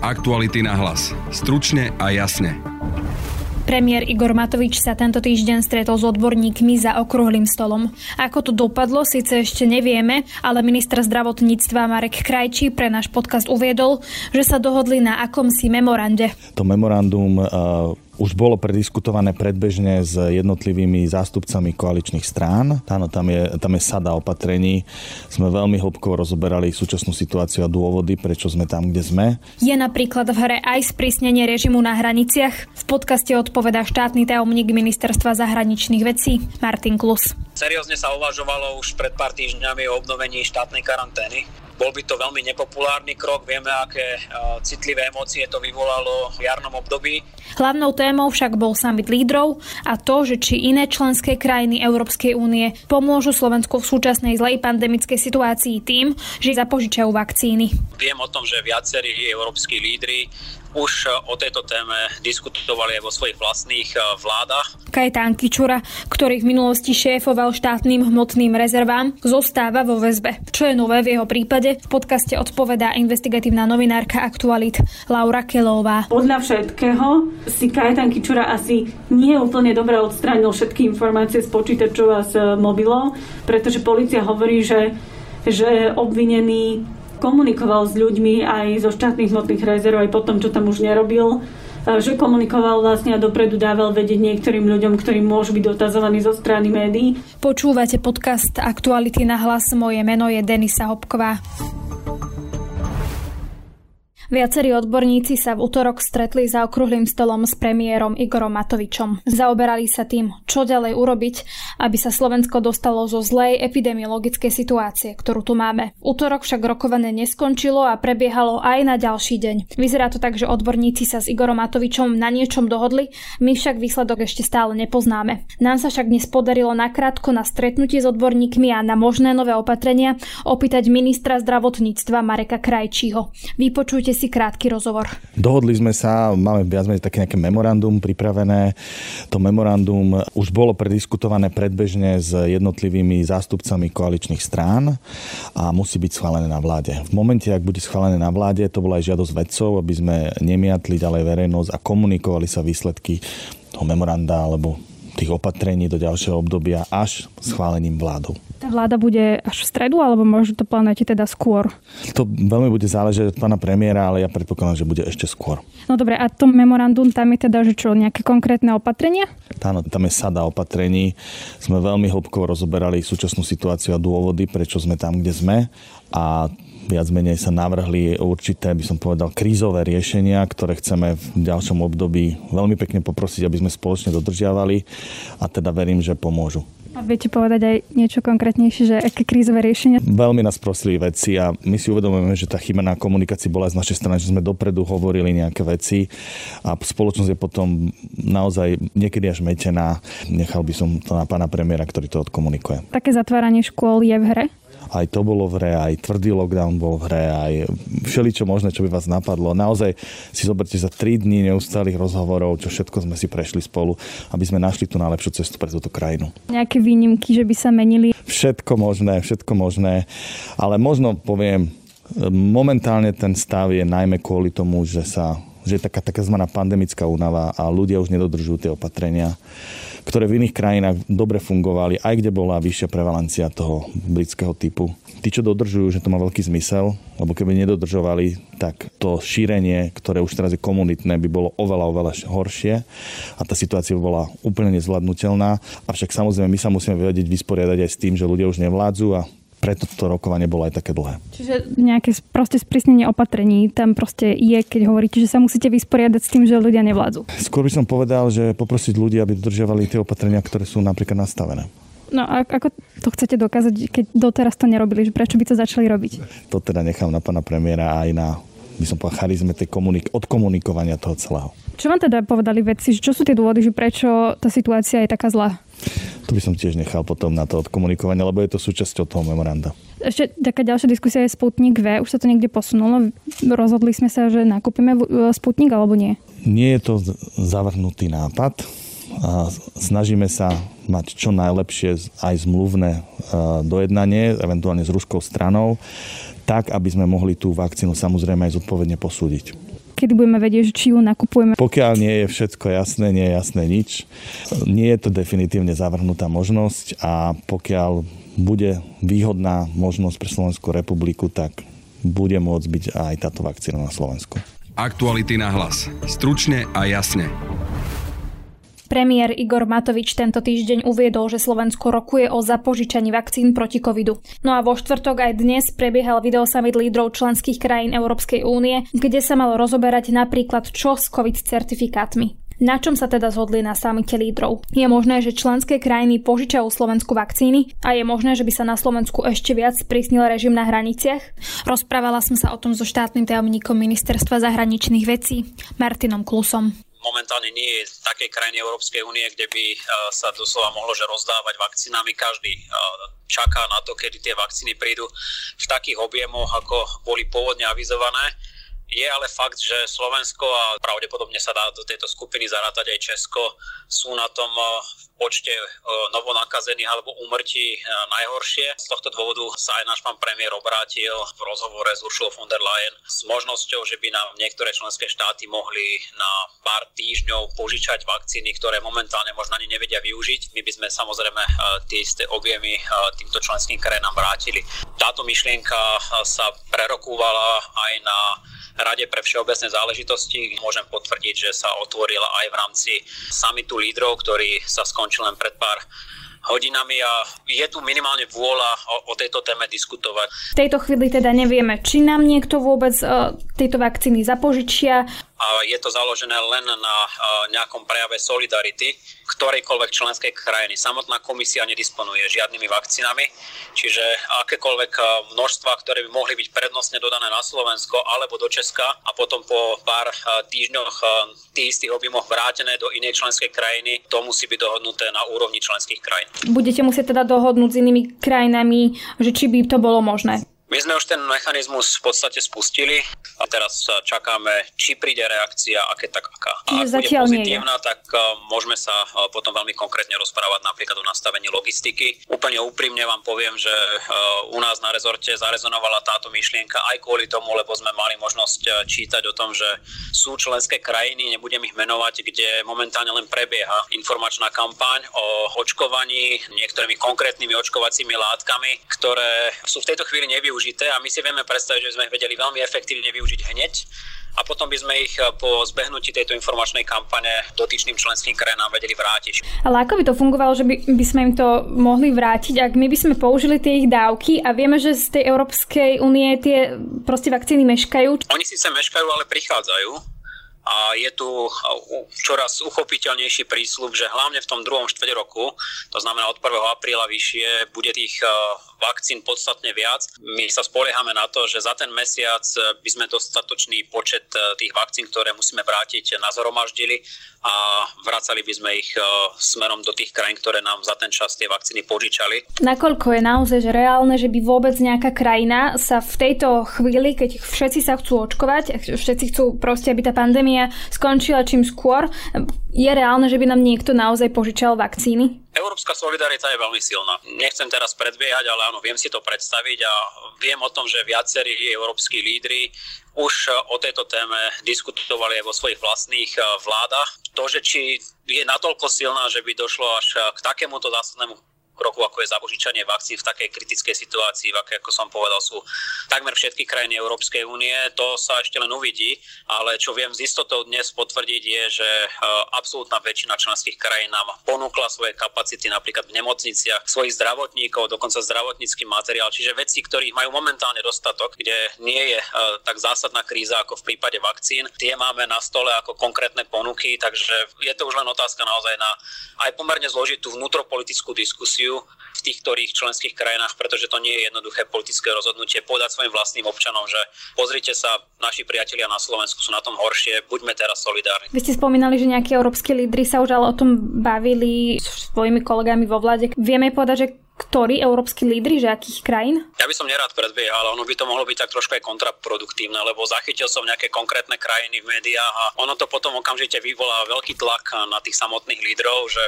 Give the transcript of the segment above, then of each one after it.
Aktuality na hlas. Stručne a jasne. Premiér Igor Matovič sa tento týždeň stretol s odborníkmi za okrúhlym stolom. Ako to dopadlo, síce ešte nevieme, ale minister zdravotníctva Marek Krajčí pre náš podcast uviedol, že sa dohodli na akomsi memorande. To memorandum uh už bolo prediskutované predbežne s jednotlivými zástupcami koaličných strán. Áno, tam je, tam je sada opatrení. Sme veľmi hlbkovo rozoberali súčasnú situáciu a dôvody, prečo sme tam, kde sme. Je napríklad v hre aj sprísnenie režimu na hraniciach. V podcaste odpoveda štátny tajomník ministerstva zahraničných vecí Martin Klus. Seriózne sa uvažovalo už pred pár týždňami o obnovení štátnej karantény bol by to veľmi nepopulárny krok, vieme, aké citlivé emócie to vyvolalo v jarnom období. Hlavnou témou však bol summit lídrov a to, že či iné členské krajiny Európskej únie pomôžu Slovensku v súčasnej zlej pandemickej situácii tým, že zapožičajú vakcíny. Viem o tom, že viacerí európsky lídry už e, o tejto téme diskutovali aj vo svojich vlastných e, vládach. Kajtán Kičura, ktorý v minulosti šéfoval štátnym hmotným rezervám, zostáva vo väzbe. Čo je nové v jeho prípade, v podcaste odpovedá investigatívna novinárka Aktualit Laura Kelová. Podľa všetkého si Kajtán Kičura asi nie úplne dobre odstránil všetky informácie z počítačov a z mobilov, pretože policia hovorí, že že obvinený komunikoval s ľuďmi aj zo štátnych hmotných rezerv, aj potom, čo tam už nerobil že komunikoval vlastne a dopredu dával vedieť niektorým ľuďom, ktorí môžu byť dotazovaní zo strany médií. Počúvate podcast Aktuality na hlas. Moje meno je Denisa Hopková. Viacerí odborníci sa v útorok stretli za okrúhlym stolom s premiérom Igorom Matovičom. Zaoberali sa tým, čo ďalej urobiť, aby sa Slovensko dostalo zo zlej epidemiologickej situácie, ktorú tu máme. Útorok však rokovanie neskončilo a prebiehalo aj na ďalší deň. Vyzerá to tak, že odborníci sa s Igorom Matovičom na niečom dohodli, my však výsledok ešte stále nepoznáme. Nám sa však dnes podarilo nakrátko na stretnutie s odborníkmi a na možné nové opatrenia opýtať ministra zdravotníctva Mareka Krajčího. Vypočujte krátky rozhovor. Dohodli sme sa, máme viac menej také nejaké memorandum pripravené. To memorandum už bolo prediskutované predbežne s jednotlivými zástupcami koaličných strán a musí byť schválené na vláde. V momente, ak bude schválené na vláde, to bola aj žiadosť vedcov, aby sme nemiatli ďalej verejnosť a komunikovali sa výsledky toho memoranda alebo tých opatrení do ďalšieho obdobia až schválením vládou. Tá vláda bude až v stredu, alebo možno to plánujete teda skôr? To veľmi bude záležať od pána premiéra, ale ja predpokladám, že bude ešte skôr. No dobre, a to memorandum tam je teda, že čo, nejaké konkrétne opatrenia? Áno, tam je sada opatrení. Sme veľmi hlbkovo rozoberali súčasnú situáciu a dôvody, prečo sme tam, kde sme. A viac menej sa navrhli určité, by som povedal, krízové riešenia, ktoré chceme v ďalšom období veľmi pekne poprosiť, aby sme spoločne dodržiavali a teda verím, že pomôžu. A viete povedať aj niečo konkrétnejšie, že aké krízové riešenia? Veľmi nás prosili veci a my si uvedomujeme, že tá chyba na komunikácii bola z našej strany, že sme dopredu hovorili nejaké veci a spoločnosť je potom naozaj niekedy až metená. Nechal by som to na pána premiéra, ktorý to odkomunikuje. Také zatváranie škôl je v hre? Aj to bolo v hre, aj tvrdý lockdown bol v hre, aj všeličo možné, čo by vás napadlo. Naozaj si zoberte za 3 dní neustálých rozhovorov, čo všetko sme si prešli spolu, aby sme našli tú najlepšiu cestu pre túto krajinu. Nejaké výnimky, že by sa menili? Všetko možné, všetko možné, ale možno poviem, momentálne ten stav je najmä kvôli tomu, že sa že je taká tzv. pandemická únava a ľudia už nedodržujú tie opatrenia ktoré v iných krajinách dobre fungovali, aj kde bola vyššia prevalencia toho britského typu. Tí, čo dodržujú, že to má veľký zmysel, lebo keby nedodržovali, tak to šírenie, ktoré už teraz je komunitné, by bolo oveľa, oveľa horšie a tá situácia by bola úplne nezvládnutelná. Avšak samozrejme my sa musíme vedieť vysporiadať aj s tým, že ľudia už nevládzu a preto to rokovanie bolo aj také dlhé. Čiže nejaké proste sprísnenie opatrení tam proste je, keď hovoríte, že sa musíte vysporiadať s tým, že ľudia nevládzu. Skôr by som povedal, že poprosiť ľudí, aby dodržiavali tie opatrenia, ktoré sú napríklad nastavené. No a ako to chcete dokázať, keď doteraz to nerobili? Že prečo by to začali robiť? To teda nechám na pána premiéra aj na by som povedal, charizme tej komunik- odkomunikovania toho celého. Čo vám teda povedali vedci? Čo sú tie dôvody, že prečo tá situácia je taká zlá? To by som tiež nechal potom na to odkomunikovanie, lebo je to súčasťou toho memoranda. Ešte taká ďalšia diskusia je Sputnik V. Už sa to niekde posunulo. Rozhodli sme sa, že nakúpime Sputnik alebo nie? Nie je to zavrhnutý nápad. A snažíme sa mať čo najlepšie aj zmluvné dojednanie, eventuálne s ruskou stranou, tak, aby sme mohli tú vakcínu samozrejme aj zodpovedne posúdiť. Kedy budeme vedieť, či ju nakupujeme? Pokiaľ nie je všetko jasné, nie je jasné nič. Nie je to definitívne zavrhnutá možnosť a pokiaľ bude výhodná možnosť pre Slovenskú republiku, tak bude môcť byť aj táto vakcína na Slovensku. Aktuality na hlas. Stručne a jasne. Premiér Igor Matovič tento týždeň uviedol, že Slovensko rokuje o zapožičaní vakcín proti covidu. No a vo štvrtok aj dnes prebiehal videosummit lídrov členských krajín Európskej únie, kde sa malo rozoberať napríklad čo s covid certifikátmi. Na čom sa teda zhodli na samite lídrov? Je možné, že členské krajiny požičajú Slovensku vakcíny a je možné, že by sa na Slovensku ešte viac prísnil režim na hraniciach? Rozprávala som sa o tom so štátnym tajomníkom Ministerstva zahraničných vecí Martinom Klusom momentálne nie je také krajiny Európskej únie, kde by e, sa doslova mohlo že rozdávať vakcínami. Každý e, čaká na to, kedy tie vakcíny prídu v takých objemoch, ako boli pôvodne avizované. Je ale fakt, že Slovensko a pravdepodobne sa dá do tejto skupiny zarátať aj Česko sú na tom v e, počte e, novonakazených alebo úmrtí e, najhoršie. Z tohto dôvodu sa aj náš pán premiér obrátil v rozhovore s Uršulou von der Leyen s možnosťou, že by nám niektoré členské štáty mohli na pár týždňov požičať vakcíny, ktoré momentálne možno ani nevedia využiť. My by sme samozrejme tie isté objemy týmto členským krajinám vrátili. Táto myšlienka sa prerokúvala aj na Rade pre všeobecné záležitosti. Môžem potvrdiť, že sa otvorila aj v rámci samitu lídrov, ktorý sa skončil len pred pár hodinami a je tu minimálne vôľa o, o tejto téme diskutovať. V tejto chvíli teda nevieme, či nám niekto vôbec uh, tieto vakcíny zapožičia. A je to založené len na nejakom prejave solidarity ktorejkoľvek členskej krajiny. Samotná komisia nedisponuje žiadnymi vakcínami, čiže akékoľvek množstva, ktoré by mohli byť prednostne dodané na Slovensko alebo do Česka a potom po pár týždňoch tých istých objemoch vrátené do inej členskej krajiny, to musí byť dohodnuté na úrovni členských krajín. Budete musieť teda dohodnúť s inými krajinami, že či by to bolo možné. My sme už ten mechanizmus v podstate spustili a teraz čakáme, či príde reakcia a keď tak aká. A ak bude pozitívna, tak uh, môžeme sa uh, potom veľmi konkrétne rozprávať napríklad o nastavení logistiky. Úplne úprimne vám poviem, že uh, u nás na rezorte zarezonovala táto myšlienka aj kvôli tomu, lebo sme mali možnosť čítať o tom, že sú členské krajiny, nebudem ich menovať, kde momentálne len prebieha informačná kampaň o očkovaní niektorými konkrétnymi očkovacími látkami, ktoré sú v tejto chvíli nevyužité využité a my si vieme predstaviť, že sme ich vedeli veľmi efektívne využiť hneď a potom by sme ich eh, po zbehnutí tejto informačnej kampane dotyčným členským krajinám vedeli vrátiť. Ale ako by to fungovalo, že by, by sme im to mohli vrátiť, ak my by sme použili tie ich dávky a vieme, že z tej Európskej únie tie proste vakcíny meškajú? Oni síce meškajú, ale prichádzajú a je tu čoraz uchopiteľnejší prísľub, že hlavne v tom druhom štvrť roku, to znamená od 1. apríla vyššie, bude tých vakcín podstatne viac. My sa spoliehame na to, že za ten mesiac by sme dostatočný počet tých vakcín, ktoré musíme vrátiť, nazhromaždili a vracali by sme ich smerom do tých krajín, ktoré nám za ten čas tie vakcíny požičali. Nakoľko je naozaj reálne, že by vôbec nejaká krajina sa v tejto chvíli, keď všetci sa chcú očkovať, všetci chcú proste, aby tá pandémia skončila čím skôr. Je reálne, že by nám niekto naozaj požičal vakcíny? Európska solidarita je veľmi silná. Nechcem teraz predbiehať, ale áno, viem si to predstaviť a viem o tom, že viacerí európsky lídry už o tejto téme diskutovali aj vo svojich vlastných eh, vládach. To, že či je natoľko silná, že by došlo až k takémuto zásadnému kroku, ako je zabožičanie vakcín v takej kritickej situácii, v aké, ako som povedal, sú takmer všetky krajiny Európskej únie. To sa ešte len uvidí, ale čo viem z istotou dnes potvrdiť je, že e, absolútna väčšina členských krajín nám ponúkla svoje kapacity napríklad v nemocniciach, svojich zdravotníkov, dokonca zdravotnícky materiál, čiže veci, ktorých majú momentálne dostatok, kde nie je e, tak zásadná kríza ako v prípade vakcín. Tie máme na stole ako konkrétne ponuky, takže je to už len otázka naozaj na aj pomerne zložitú vnútropolitickú diskusiu, diskusiu v tých ktorých členských krajinách, pretože to nie je jednoduché politické rozhodnutie povedať svojim vlastným občanom, že pozrite sa, naši priatelia na Slovensku sú na tom horšie, buďme teraz solidárni. Vy ste spomínali, že nejakí európsky lídry sa už ale o tom bavili s svojimi kolegami vo vláde. Vieme povedať, že ktorí európsky lídry, že akých krajín? Ja by som nerád predbiehal, ono by to mohlo byť tak trošku aj kontraproduktívne, lebo zachytil som nejaké konkrétne krajiny v médiách a ono to potom okamžite vyvolá veľký tlak na tých samotných lídrov, že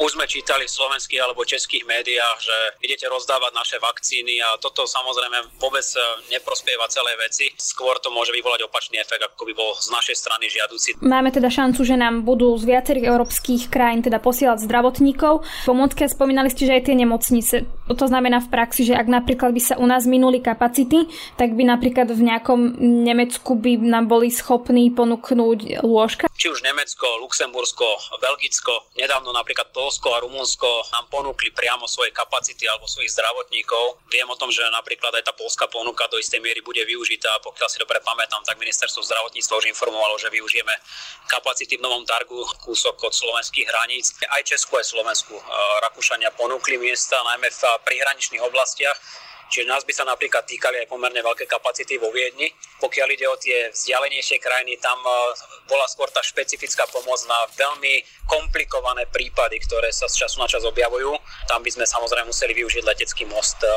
už sme čítali v slovenských alebo českých médiách, že idete rozdávať naše vakcíny a toto samozrejme vôbec neprospieva celé veci. Skôr to môže vyvolať opačný efekt, ako by bol z našej strany žiaduci. Máme teda šancu, že nám budú z viacerých európskych krajín teda posielať zdravotníkov. Pomôcke spomínali ste, že aj tie nemocnice. To znamená v praxi, že ak napríklad by sa u nás minuli kapacity, tak by napríklad v nejakom Nemecku by nám boli schopní ponúknuť lôžka? Či už Nemecko, Luxembursko, Belgicko, nedávno napríklad Polsko a Rumunsko nám ponúkli priamo svoje kapacity alebo svojich zdravotníkov. Viem o tom, že napríklad aj tá polská ponuka do istej miery bude využitá. Pokiaľ si dobre pamätám, tak ministerstvo zdravotníctva už informovalo, že využijeme kapacity v Novom Targu kúsok od slovenských hraníc. Aj Česku, aj Slovensku Rakúšania ponúkli miesta, najmä v prihraničných oblastiach. Čiže nás by sa napríklad týkali aj pomerne veľké kapacity vo Viedni. Pokiaľ ide o tie vzdialenejšie krajiny, tam e, bola skôr tá špecifická pomoc na veľmi komplikované prípady, ktoré sa z času na čas objavujú. Tam by sme samozrejme museli využiť letecký most. E,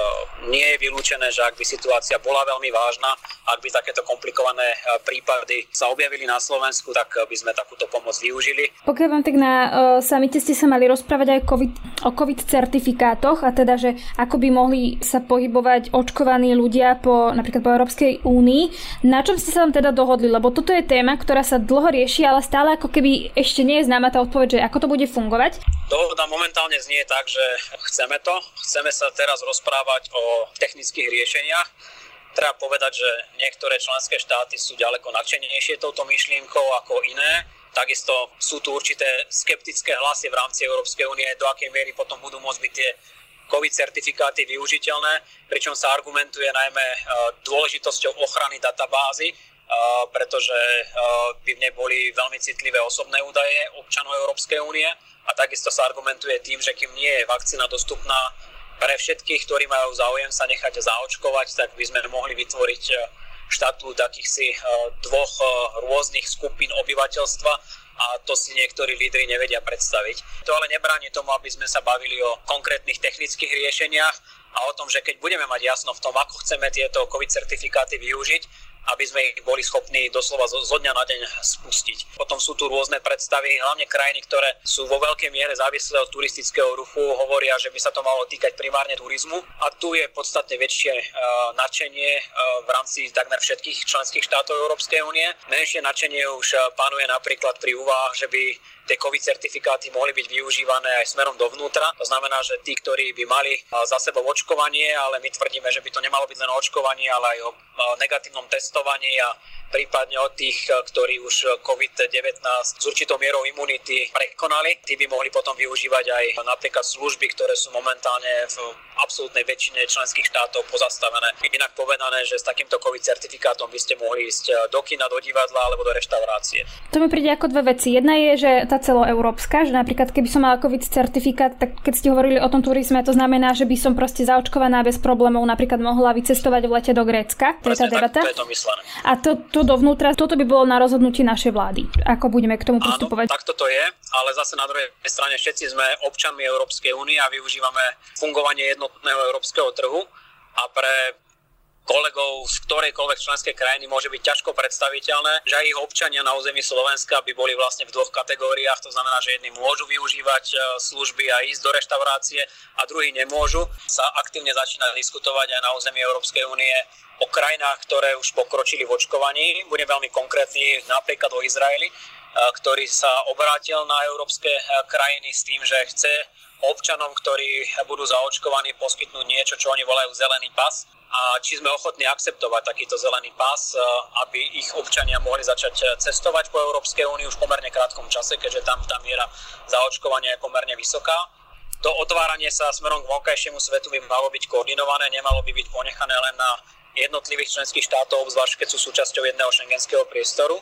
nie je vylúčené, že ak by situácia bola veľmi vážna, ak by takéto komplikované e, prípady sa objavili na Slovensku, tak by sme takúto pomoc využili. Pokiaľ vám tak na uh, samite ste sa mali rozprávať aj COVID, o COVID certifikátoch a teda, že ako by mohli sa pohybovať očkovaní ľudia po, napríklad po Európskej únii. Na čom ste sa tam teda dohodli? Lebo toto je téma, ktorá sa dlho rieši, ale stále ako keby ešte nie je známa tá odpoveď, že ako to bude fungovať. Dohoda momentálne znie tak, že chceme to. Chceme sa teraz rozprávať o technických riešeniach. Treba povedať, že niektoré členské štáty sú ďaleko nadšenejšie touto myšlienkou ako iné. Takisto sú tu určité skeptické hlasy v rámci Európskej únie, do akej miery potom budú môcť byť tie COVID certifikáty využiteľné, pričom sa argumentuje najmä e, dôležitosťou ochrany databázy, pretože by v nej boli veľmi citlivé osobné údaje občanov Európskej únie a takisto sa argumentuje tým, že kým nie je vakcína dostupná pre všetkých, ktorí majú záujem sa nechať zaočkovať, tak by sme mohli vytvoriť štatút akýchsi dvoch rôznych skupín obyvateľstva, a to si niektorí lídry nevedia predstaviť. To ale nebráni tomu, aby sme sa bavili o konkrétnych technických riešeniach a o tom, že keď budeme mať jasno v tom, ako chceme tieto COVID certifikáty využiť, aby sme ich boli schopní doslova zo, dňa na deň spustiť. Potom sú tu rôzne predstavy, hlavne krajiny, ktoré sú vo veľkej miere závislé od turistického ruchu, hovoria, že by sa to malo týkať primárne turizmu a tu je podstatne väčšie uh, nadšenie uh, v rámci takmer všetkých členských štátov Európskej únie. Menšie nadšenie už uh, panuje napríklad pri úvahách, že by tie COVID certifikáty mohli byť využívané aj smerom dovnútra. To znamená, že tí, ktorí by mali za sebou očkovanie, ale my tvrdíme, že by to nemalo byť len o očkovaní, ale aj o negatívnom testovaní a prípadne od tých, eh, ktorí už eh, COVID-19 s určitou mierou imunity prekonali. Tí by mohli potom využívať aj napríklad služby, ktoré sú momentálne v absolútnej väčšine členských štátov pozastavené. Inak povedané, že s takýmto COVID certifikátom by ste mohli ísť eh, do kina, do divadla alebo do reštaurácie. To mi príde ako dve veci. Jedna je, že tá celoeurópska, že napríklad keby som mala COVID certifikát, tak keď ste hovorili o tom turizme, to znamená, že by som proste zaočkovaná bez problémov napríklad mohla vycestovať v lete do Grécka. To je tá debata. Tak, to je to myslené. A to, to dovnútra, toto by bolo na rozhodnutie našej vlády. Ako budeme k tomu pristupovať? Áno, tak toto je, ale zase na druhej strane všetci sme občanmi Európskej únie a využívame fungovanie jednotného európskeho trhu a pre kolegov z ktorejkoľvek členskej krajiny môže byť ťažko predstaviteľné, že aj ich občania na území Slovenska by boli vlastne v dvoch kategóriách, to znamená, že jedni môžu využívať e, služby a ísť do reštaurácie a druhí nemôžu. Sa aktívne začína diskutovať aj na území Európskej únie o krajinách, ktoré už pokročili v očkovaní. Budem veľmi konkrétny napríklad o Izraeli, e, ktorý sa obrátil na európske e, krajiny s tým, že chce občanom, ktorí budú zaočkovaní, poskytnúť niečo, čo oni volajú zelený pas a či sme ochotní akceptovať takýto zelený pás, e, aby ich občania mohli začať cestovať po Európskej únii už v pomerne krátkom čase, keďže tam tá miera zaočkovania je pomerne vysoká. To otváranie sa smerom k vonkajšiemu svetu by malo byť koordinované, nemalo by byť ponechané len na jednotlivých členských štátov, obzvlášť keď sú súčasťou jedného šengenského priestoru.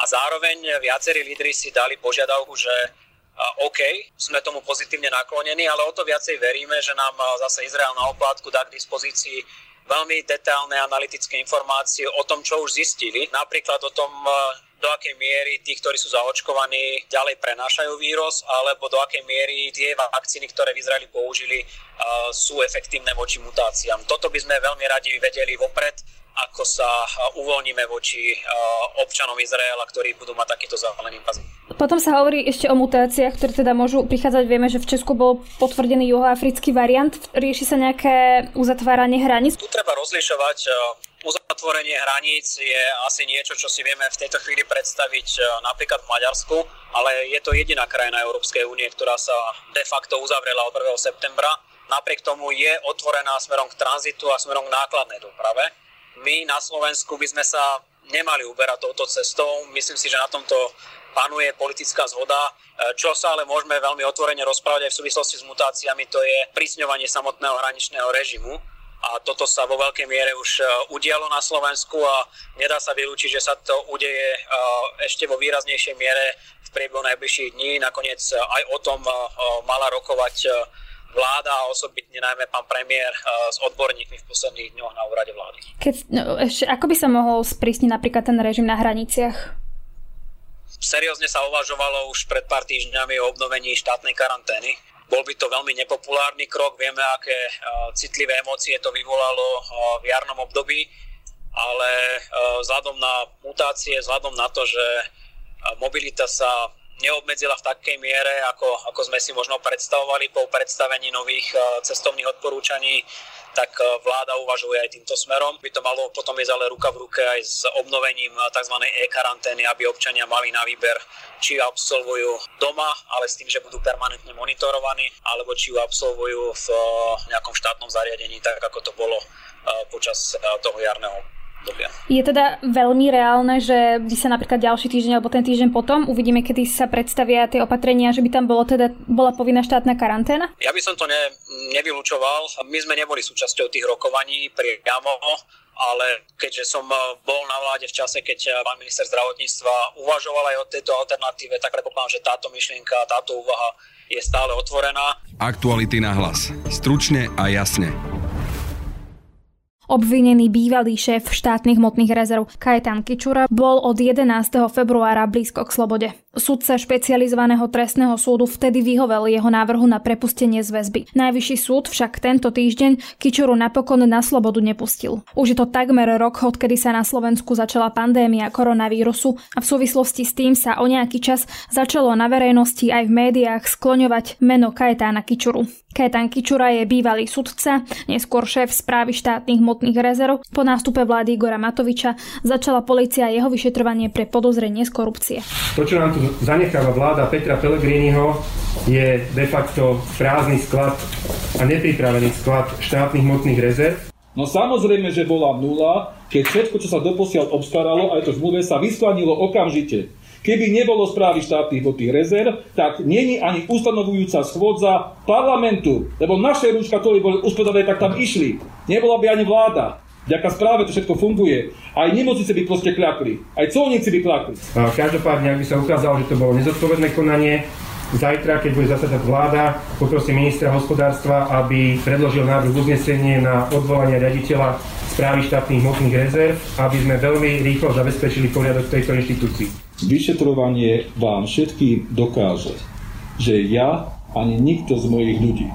A zároveň viacerí lídry si dali požiadavku, že OK, sme tomu pozitívne naklonení, ale o to viacej veríme, že nám zase Izrael na oplátku dá k dispozícii veľmi detailné analytické informácie o tom, čo už zistili. Napríklad o tom, do akej miery tí, ktorí sú zaočkovaní, ďalej prenášajú vírus, alebo do akej miery tie vakcíny, ktoré v Izraeli použili, sú efektívne voči mutáciám. Toto by sme veľmi radi vedeli vopred, ako sa uvoľníme voči občanom Izraela, ktorí budú mať takýto zelený pas. Potom sa hovorí ešte o mutáciách, ktoré teda môžu prichádzať. Vieme, že v Česku bol potvrdený juhoafrický variant. Rieši sa nejaké uzatváranie hraníc? Tu treba rozlišovať Uzatvorenie hraníc je asi niečo, čo si vieme v tejto chvíli predstaviť e, napríklad v Maďarsku, ale je to jediná krajina Európskej únie, ktorá sa de facto uzavrela od 1. septembra. Napriek tomu je otvorená smerom k tranzitu a smerom k nákladnej doprave. My na Slovensku by sme sa nemali uberať touto cestou. Myslím si, že na tomto panuje politická zhoda. E, čo sa ale môžeme veľmi otvorene rozprávať aj v súvislosti s mutáciami, to je prísňovanie samotného hraničného režimu a toto sa vo veľkej miere už e, udialo na Slovensku a nedá sa vylúčiť, že sa to udeje e, ešte vo výraznejšej miere v priebehu najbližších dní. Nakoniec e, aj o tom mala rokovať vláda a osobitne najmä pán premiér s odborníkmi v posledných dňoch na úrade vlády. Keď, no, ešte, ako by sa mohol sprísniť napríklad ten režim na hraniciach? Seriózne sa uvažovalo už pred pár týždňami o obnovení štátnej karantény bol by to veľmi nepopulárny krok, vieme, aké citlivé emócie to vyvolalo v jarnom období, ale vzhľadom na mutácie, vzhľadom na to, že mobilita sa neobmedzila v takej miere, ako, ako sme si možno predstavovali po predstavení nových cestovných odporúčaní, tak vláda uvažuje aj týmto smerom. By to malo potom ísť ale ruka v ruke aj s obnovením tzv. e-karantény, aby občania mali na výber či ju absolvujú doma, ale s tým, že budú permanentne monitorovaní, alebo či ju absolvujú v nejakom štátnom zariadení, tak ako to bolo počas toho jarného Dobia. Je teda veľmi reálne, že by sa napríklad ďalší týždeň alebo ten týždeň potom uvidíme, kedy sa predstavia tie opatrenia, že by tam bolo teda, bola povinná štátna karanténa? Ja by som to ne, nevylúčoval. My sme neboli súčasťou tých rokovaní priamo ale keďže som eh, bol na vláde v čase, keď eh, pán minister zdravotníctva uvažoval aj o tejto alternatíve, tak predpokladám, že táto myšlienka, táto úvaha je stále otvorená. Aktuality na hlas. Stručne a jasne. Obvinený bývalý šéf štátnych hmotných rezerv Kajetan Kičura bol od 11. februára blízko k slobode. Sudca špecializovaného trestného súdu vtedy vyhovel jeho návrhu na prepustenie z väzby. Najvyšší súd však tento týždeň Kičuru napokon na slobodu nepustil. Už je to takmer rok, odkedy sa na Slovensku začala pandémia koronavírusu a v súvislosti s tým sa o nejaký čas začalo na verejnosti aj v médiách skloňovať meno Kajetána Kičuru. Kajetan Kičura je bývalý sudca, neskôr šéf správy štátnych hmotných rezerv. Po nástupe vlády Igora Matoviča začala policia jeho vyšetrovanie pre podozrenie z korupcie. To, čo nám tu zanecháva vláda Petra Pellegriniho, je de facto prázdny sklad a nepripravený sklad štátnych hmotných rezerv. No samozrejme, že bola nula, keď všetko, čo sa doposiaľ obstaralo, aj to v zmluve sa vysklanilo okamžite. Keby nebolo správy štátnych hmotných rezerv, tak není ani ustanovujúca schôdza parlamentu, lebo naše rúška, ktoré boli usporiadané, tak tam išli. Nebola by ani vláda. Vďaka správe to všetko funguje. Aj nemocnice by proste kľakli. Aj colníci by kľakli. Každopádne, ak by sa ukázalo, že to bolo nezodpovedné konanie, zajtra, keď bude zasadať vláda, poprosím ministra hospodárstva, aby predložil návrh uznesenie na odvolanie riaditeľa správy štátnych hmotných rezerv, aby sme veľmi rýchlo zabezpečili poriadok tejto inštitúcii. Vyšetrovanie vám všetkým dokáže, že ja ani nikto z mojich ľudí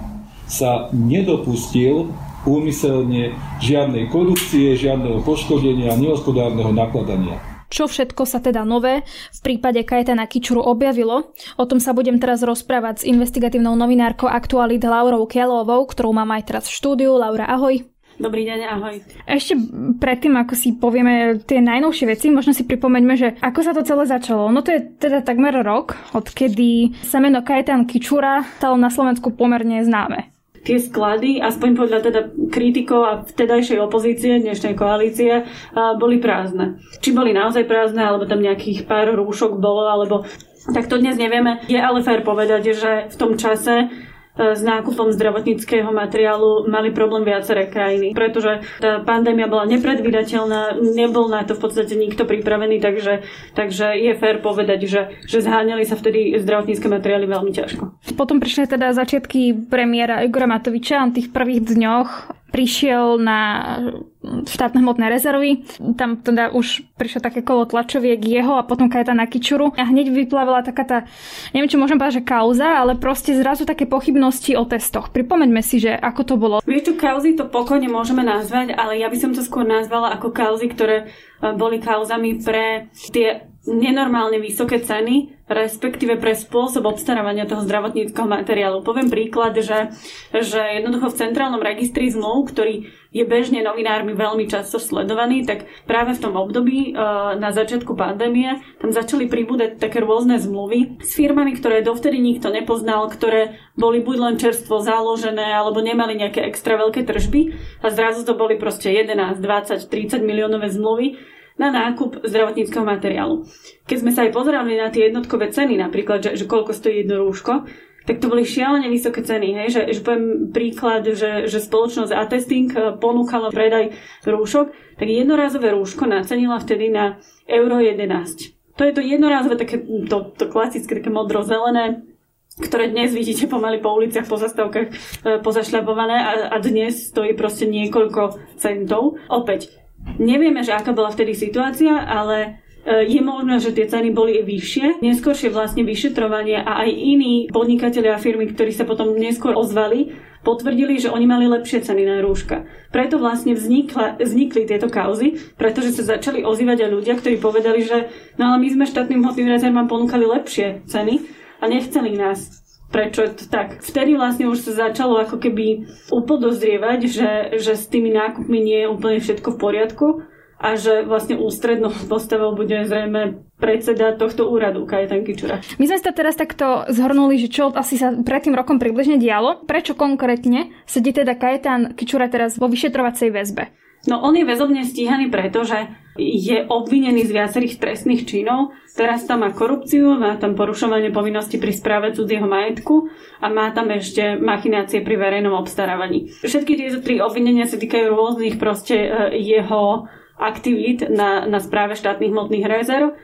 sa nedopustil úmyselne žiadnej korupcie, žiadneho poškodenia, nehospodárneho nakladania. Čo všetko sa teda nové v prípade Kajetana Kičuru objavilo? O tom sa budem teraz rozprávať s investigatívnou novinárkou Aktualit Laurou Kelovou, ktorú mám aj teraz v štúdiu. Laura, ahoj. Dobrý deň, ahoj. Ešte predtým, ako si povieme tie najnovšie veci, možno si pripomeňme, že ako sa to celé začalo. No to je teda takmer rok, odkedy sa meno Kajetan Kičura stalo na Slovensku pomerne známe tie sklady, aspoň podľa teda kritikov a vtedajšej opozície, dnešnej koalície, boli prázdne. Či boli naozaj prázdne, alebo tam nejakých pár rúšok bolo, alebo tak to dnes nevieme. Je ale fér povedať, že v tom čase s nákupom zdravotníckého materiálu mali problém viaceré krajiny, pretože tá pandémia bola nepredvídateľná, nebol na to v podstate nikto pripravený, takže, takže je fér povedať, že, že zháňali sa vtedy zdravotnícke materiály veľmi ťažko. Potom prišli teda začiatky premiéra Igora Matoviča, v tých prvých dňoch prišiel na štátne hmotné rezervy. Tam teda už prišlo také kolo tlačoviek jeho a potom Kajeta na Kičuru. A hneď vyplavila taká tá, neviem, čo môžem povedať, že kauza, ale proste zrazu také pochybnosti o testoch. Pripomeňme si, že ako to bolo. Vieš, čo kauzy to pokojne môžeme nazvať, ale ja by som to skôr nazvala ako kauzy, ktoré e, boli kauzami pre tie nenormálne vysoké ceny, respektíve pre spôsob obstarávania toho zdravotníckého materiálu. Poviem príklad, že, že jednoducho v centrálnom registri zmluv, ktorý je bežne novinármi veľmi často sledovaný, tak práve v tom období e, na začiatku pandémie tam začali pribúdať také rôzne zmluvy s firmami, ktoré dovtedy nikto nepoznal, ktoré boli buď len čerstvo založené, alebo nemali nejaké extra veľké tržby a zrazu to boli proste 11, 20, 30 miliónové zmluvy na nákup zdravotníckého materiálu. Keď sme sa aj pozerali na tie jednotkové ceny, napríklad, že, že koľko stojí jedno rúško, tak to boli šialene vysoké ceny. Hej? Že, že poviem príklad, že, že spoločnosť Atesting eh, ponúkala predaj rúšok, tak jednorázové rúško nacenila vtedy na euro 11. To je to jednorázové, také, to, to klasické, také modro-zelené, ktoré dnes vidíte pomaly po uliciach, po zastavkách e, pozašľapované a, a dnes stojí proste niekoľko centov. Opäť, nevieme, že aká bola vtedy situácia, ale E, je možné, že tie ceny boli vyššie. Neskôršie vlastne vyšetrovanie a aj iní podnikatelia a firmy, ktorí sa potom neskôr ozvali, potvrdili, že oni mali lepšie ceny na rúška. Preto vlastne vznikla, vznikli tieto kauzy, pretože sa začali ozývať aj ľudia, ktorí povedali, že no ale my sme štátnym hmotným rezervám ponúkali lepšie ceny a nechceli nás prečo je to tak. Vtedy vlastne už sa začalo ako keby upodozrievať, že, že s tými nákupmi nie je úplne všetko v poriadku a že vlastne ústrednou postavou bude zrejme predseda tohto úradu, Kajetan Kičura. My sme sa teraz takto zhrnuli, že čo asi sa pred tým rokom približne dialo. Prečo konkrétne sedí teda Kajetan Kičura teraz vo vyšetrovacej väzbe? No on je väzobne stíhaný preto, že je obvinený z viacerých trestných činov. Teraz tam má korupciu, má tam porušovanie povinnosti pri správe cudzieho majetku a má tam ešte machinácie pri verejnom obstarávaní. Všetky tieto tri obvinenia sa týkajú rôznych proste e, jeho aktivít na, na správe štátnych hmotných rezerv,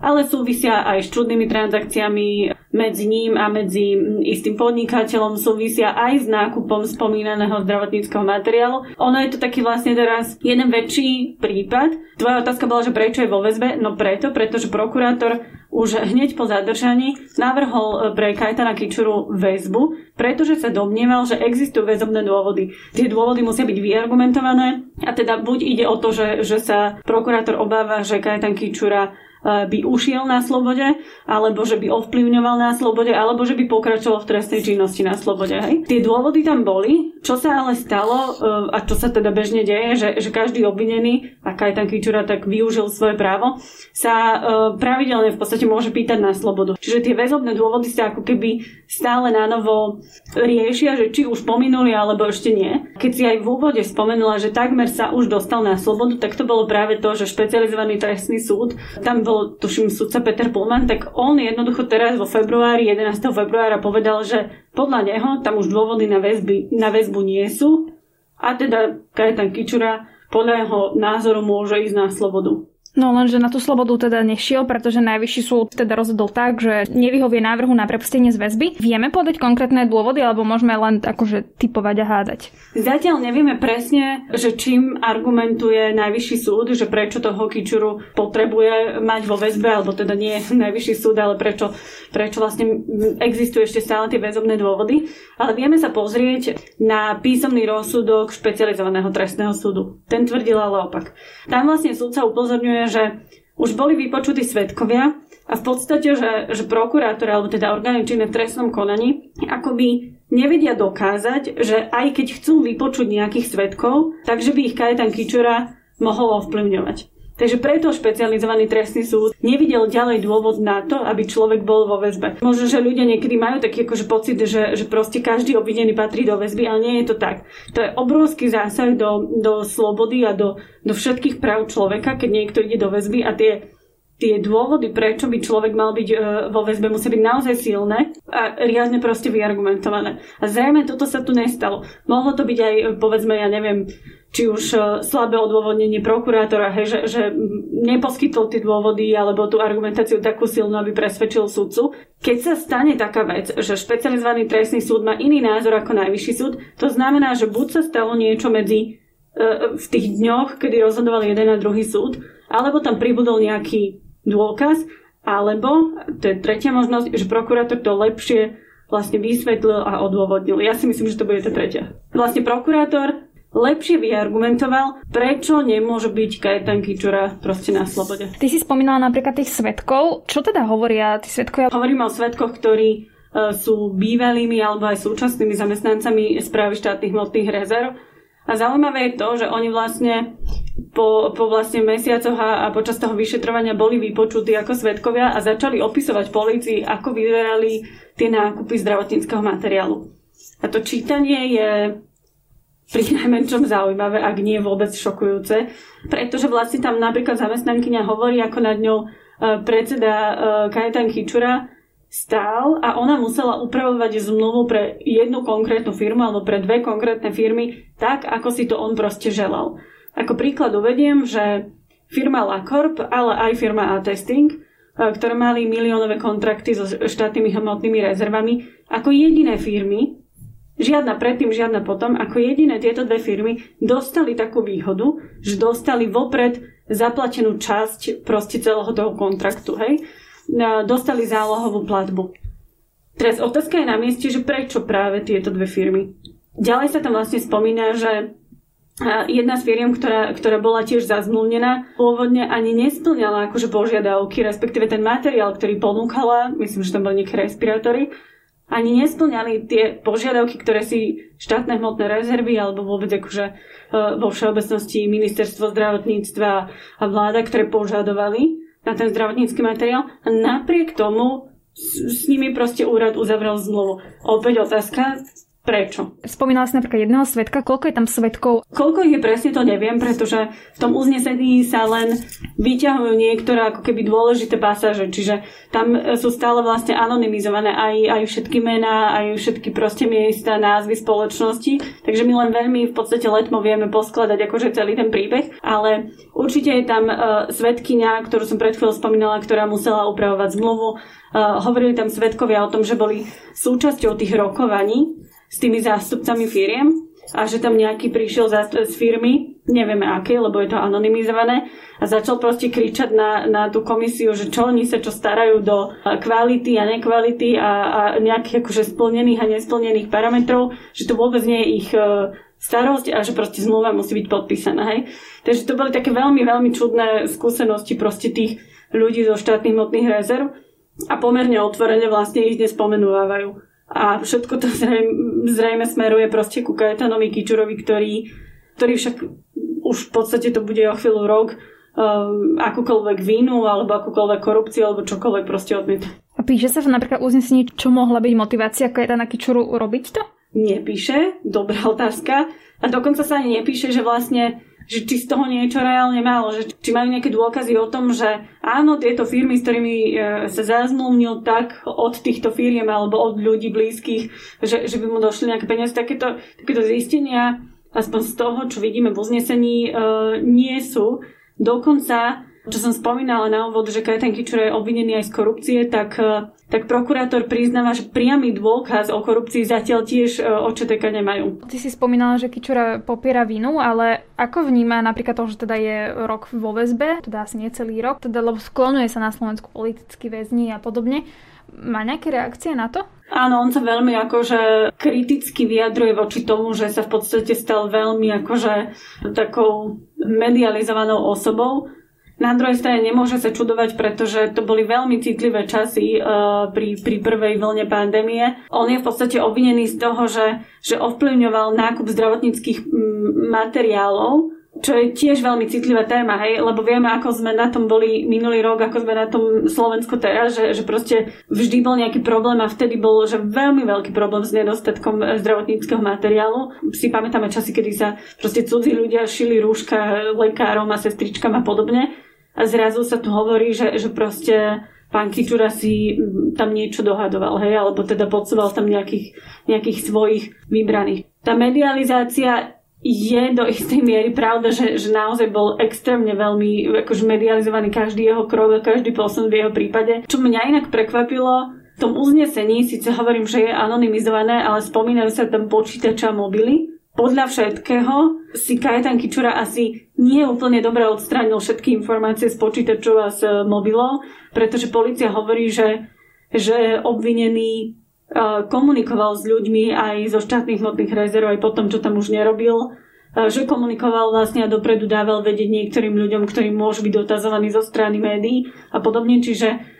ale súvisia aj s čudnými transakciami medzi ním a medzi istým podnikateľom, súvisia aj s nákupom spomínaného zdravotníckého materiálu. Ono je to taký vlastne teraz jeden väčší prípad. Tvoja otázka bola, že prečo je vo väzbe? No preto, pretože prokurátor už hneď po zadržaní navrhol e, pre Kajtana Kičuru väzbu, pretože sa domnieval, že existujú väzobné dôvody. Tie dôvody musia byť vyargumentované a teda buď ide o to, že, že sa prokurátor obáva, že Kajtan Kičura by ušiel na slobode, alebo že by ovplyvňoval na slobode, alebo že by pokračoval v trestnej činnosti na slobode. Hej. Tie dôvody tam boli, čo sa ale stalo e, a čo sa teda bežne deje, že, že každý obvinený, a Kajtan Kičura tak využil svoje právo, sa e, pravidelne v podstate môže pýtať na slobodu. Čiže tie väzobné dôvody sa ako keby stále na novo riešia, že či už pominuli alebo ešte nie. Keď si aj v úvode spomenula, že takmer sa už dostal na slobodu, tak to bolo práve to, že špecializovaný trestný súd tam bol, tuším, sudca Peter Pullman, tak on jednoducho teraz vo februári, 11. februára povedal, že podľa neho tam už dôvody na, väzby, na väzbu nie sú a teda Kajetan Kičura podľa jeho názoru môže ísť na slobodu. No lenže na tú slobodu teda nešiel, pretože najvyšší súd teda rozhodol tak, že nevyhovie návrhu na prepustenie z väzby. Vieme podať konkrétne dôvody, alebo môžeme len akože typovať a hádať? Zatiaľ nevieme presne, že čím argumentuje najvyšší súd, že prečo toho Kičuru potrebuje mať vo väzbe, alebo teda nie najvyšší súd, ale prečo, prečo vlastne existujú ešte stále tie väzobné dôvody. Ale vieme sa pozrieť na písomný rozsudok špecializovaného trestného súdu. Ten tvrdil ale opak. Tam vlastne súdca upozorňuje že už boli vypočutí svetkovia a v podstate, že, že prokurátor alebo teda orgány činné v trestnom konaní akoby nevedia dokázať, že aj keď chcú vypočuť nejakých svetkov, takže by ich Kajetan Kičura mohol ovplyvňovať. Takže preto špecializovaný trestný súd nevidel ďalej dôvod na to, aby človek bol vo väzbe. Možno, že ľudia niekedy majú taký akože pocit, že, že proste každý obvinený patrí do väzby, ale nie je to tak. To je obrovský zásah do, do slobody a do, do všetkých práv človeka, keď niekto ide do väzby a tie tie dôvody, prečo by človek mal byť e, vo väzbe, musí byť naozaj silné a riadne proste vyargumentované. A zrejme toto sa tu nestalo. Mohlo to byť aj, povedzme, ja neviem, či už e, slabé odôvodnenie prokurátora, hej, že, že neposkytol tie dôvody alebo tú argumentáciu takú silnú, aby presvedčil sudcu. Keď sa stane taká vec, že špecializovaný trestný súd má iný názor ako najvyšší súd, to znamená, že buď sa stalo niečo medzi e, v tých dňoch, kedy rozhodoval jeden a druhý súd, alebo tam pribudol nejaký dôkaz, alebo, to je tretia možnosť, že prokurátor to lepšie vlastne vysvetlil a odôvodnil. Ja si myslím, že to bude tá tretia. Vlastne prokurátor lepšie vyargumentoval, prečo nemôže byť Kajetan Kičura proste na slobode. Ty si spomínala napríklad tých svetkov. Čo teda hovoria tí svetkovia? Hovorím o svetkoch, ktorí e, sú bývalými alebo aj súčasnými zamestnancami správy štátnych hmotných rezerv. A zaujímavé je to, že oni vlastne po, po vlastne mesiacoch a, a počas toho vyšetrovania boli vypočutí ako svetkovia a začali opisovať polícii, ako vyzerali tie nákupy zdravotníckého materiálu. A to čítanie je pri najmenšom zaujímavé, ak nie vôbec šokujúce, pretože vlastne tam napríklad zamestnankyňa hovorí, ako nad ňou e, predseda e, Kajetan Kičura stál a ona musela upravovať zmluvu pre jednu konkrétnu firmu alebo pre dve konkrétne firmy tak, ako si to on proste želal. Ako príklad uvediem, že firma LaCorp, ale aj firma A-Testing, e, ktoré mali miliónové kontrakty so štátnymi hmotnými rezervami, ako jediné firmy, žiadna predtým, žiadna potom, ako jediné tieto dve firmy dostali takú výhodu, že dostali vopred zaplatenú časť proste celého toho kontraktu, hej? Dostali zálohovú platbu. Teraz otázka je na mieste, že prečo práve tieto dve firmy. Ďalej sa tam vlastne spomína, že jedna z firiem, ktorá, ktorá bola tiež zazmluvnená, pôvodne ani nesplňala akože požiadavky, respektíve ten materiál, ktorý ponúkala, myslím, že tam boli nejaké respirátory, ani nesplňali tie požiadavky, ktoré si štátne hmotné rezervy alebo vôbec akože e, vo všeobecnosti ministerstvo zdravotníctva a vláda, ktoré požadovali na ten zdravotnícky materiál. Napriek tomu s, s nimi proste úrad uzavrel zmluvu. Opäť otázka, Prečo? Spomínala si napríklad jedného svetka. Koľko je tam svetkov? Koľko ich je presne, to neviem, pretože v tom uznesení sa len vyťahujú niektoré ako keby dôležité pasáže, čiže tam sú stále vlastne anonymizované aj, aj všetky mená, aj všetky proste miesta, názvy spoločnosti, takže my len veľmi v podstate letmo vieme poskladať akože celý ten príbeh, ale určite je tam uh, svetkynia, ktorú som pred chvíľou spomínala, ktorá musela upravovať zmluvu. Uh, hovorili tam svetkovia o tom, že boli súčasťou tých rokovaní s tými zástupcami firiem a že tam nejaký prišiel z firmy, nevieme aké, lebo je to anonymizované, a začal proste kričať na, na tú komisiu, že čo oni sa čo starajú do kvality a nekvality a, a nejakých akože splnených a nesplnených parametrov, že to vôbec nie je ich e, starosť a že proste zmluva musí byť podpísaná. Hej? Takže to boli také veľmi, veľmi čudné skúsenosti proste tých ľudí zo štátnych hmotných rezerv a pomerne otvorene vlastne ich nespomenúvajú. A všetko to zrejme, zrejme smeruje proste ku Kajetanovi Kičurovi, ktorý, ktorý však už v podstate to bude o chvíľu rok um, akúkoľvek vínu alebo akúkoľvek korupciu alebo čokoľvek proste odmieta. A píše sa v napríklad uznesení, čo mohla byť motivácia Kajetana Kičuru urobiť to? Nepíše, dobrá otázka. A dokonca sa ani nepíše, že vlastne že či z toho niečo reálne malo, že či majú nejaké dôkazy o tom, že áno, tieto firmy, s ktorými e, sa zazmluvnil tak od týchto firiem alebo od ľudí blízkych, že, že by mu došli nejaké peniaze, takéto, takéto zistenia, aspoň z toho, čo vidíme v uznesení, e, nie sú. Dokonca čo som spomínala na úvod, že Kajetan Kičura je obvinený aj z korupcie, tak, e, tak prokurátor priznáva, že priamy dôkaz o korupcii zatiaľ tiež e, očeteka nemajú. Ty si spomínala, že Kičura popiera vinu, ale ako vníma napríklad to, že teda je rok vo väzbe, teda asi nie celý rok, teda lebo sklonuje sa na Slovensku politický väzni a podobne. Má nejaké reakcie na to? Áno, on sa veľmi akože kriticky vyjadruje voči tomu, že sa v podstate stal veľmi akože takou medializovanou osobou na druhej strane nemôže sa čudovať, pretože to boli veľmi citlivé časy uh, pri, pri prvej vlne pandémie. On je v podstate obvinený z toho, že, že ovplyvňoval nákup zdravotníckých materiálov, čo je tiež veľmi citlivá téma, hej, lebo vieme, ako sme na tom boli minulý rok, ako sme na tom Slovensku teraz, že, že proste vždy bol nejaký problém a vtedy bol, že veľmi veľký problém s nedostatkom zdravotníckého materiálu. Si pamätáme časy, kedy sa proste cudzí ľudia šili rúška lekárom a sestričkám a podobne a zrazu sa tu hovorí, že, že proste pán Kičura si tam niečo dohadoval, hej, alebo teda podsúval tam nejakých, nejakých svojich vybraných. Tá medializácia je do istej miery pravda, že, že naozaj bol extrémne veľmi akože medializovaný každý jeho krok a každý posun v jeho prípade. Čo mňa inak prekvapilo, v tom uznesení síce hovorím, že je anonymizované, ale spomínajú sa tam počítača mobily. Podľa všetkého si Kajetan Kičura asi nie úplne dobre odstránil všetky informácie z počítačov a z mobilov, pretože policia hovorí, že, že obvinený komunikoval s ľuďmi aj zo štátnych hmotných rezerv, aj po tom, čo tam už nerobil, že komunikoval vlastne a dopredu dával vedieť niektorým ľuďom, ktorí môžu byť dotazovaní zo strany médií a podobne. Čiže E,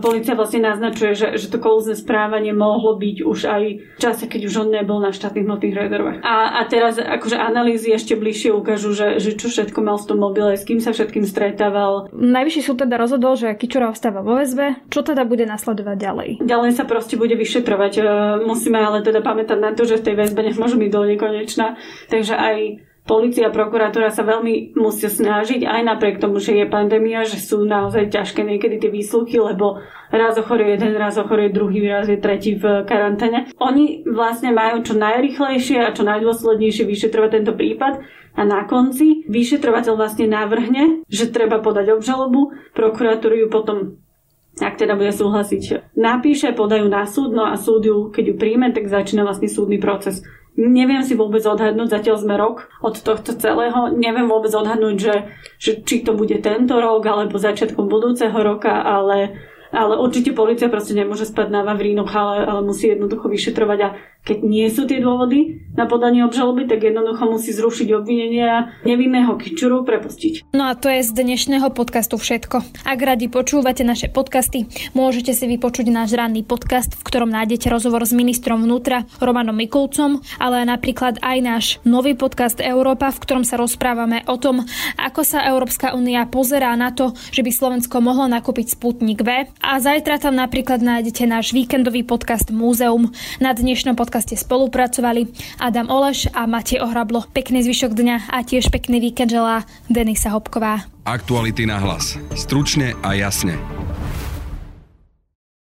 policia vlastne naznačuje, že, že to kolúzne správanie mohlo byť už aj v čase, keď už on nebol na štátnych hmotných rezervách. A, a teraz akože analýzy ešte bližšie ukážu, že, že čo všetko mal v tom mobile, s kým sa všetkým stretával. Najvyšší súd teda rozhodol, že Kičura ostáva vo väzbe. Čo teda bude nasledovať ďalej? Ďalej sa proste bude vyšetrovať. E, musíme ale teda pamätať na to, že v tej väzbe nemôžu byť do nekonečna. Takže aj Polícia a prokuratúra sa veľmi musia snažiť, aj napriek tomu, že je pandémia, že sú naozaj ťažké niekedy tie výsluchy, lebo raz ochoruje jeden, raz ochoruje druhý, raz je tretí v karanténe. Oni vlastne majú čo najrychlejšie a čo najdôslednejšie vyšetrovať tento prípad a na konci vyšetrovateľ vlastne navrhne, že treba podať obžalobu, prokuratúru ju potom ak teda bude súhlasiť, napíše, podajú na súd, no a súd ju, keď ju príjme, tak začína vlastne súdny proces. Neviem si vôbec odhadnúť, zatiaľ sme rok od tohto celého, neviem vôbec odhadnúť, že, že či to bude tento rok alebo začiatkom budúceho roka, ale ale určite policia proste nemôže spať na Vavrínoch, ale, ale musí jednoducho vyšetrovať a keď nie sú tie dôvody na podanie obžaloby, tak jednoducho musí zrušiť obvinenia nevinného kičuru prepustiť. No a to je z dnešného podcastu všetko. Ak radi počúvate naše podcasty, môžete si vypočuť náš ranný podcast, v ktorom nájdete rozhovor s ministrom vnútra Romanom Mikulcom, ale napríklad aj náš nový podcast Európa, v ktorom sa rozprávame o tom, ako sa Európska únia pozerá na to, že by Slovensko mohlo nakúpiť Sputnik V a zajtra tam napríklad nájdete náš víkendový podcast Múzeum. Na dnešnom podcaste spolupracovali Adam Oleš a Matej Ohrablo. Pekný zvyšok dňa a tiež pekný víkend želá Denisa Hopková. Aktuality na hlas. Stručne a jasne.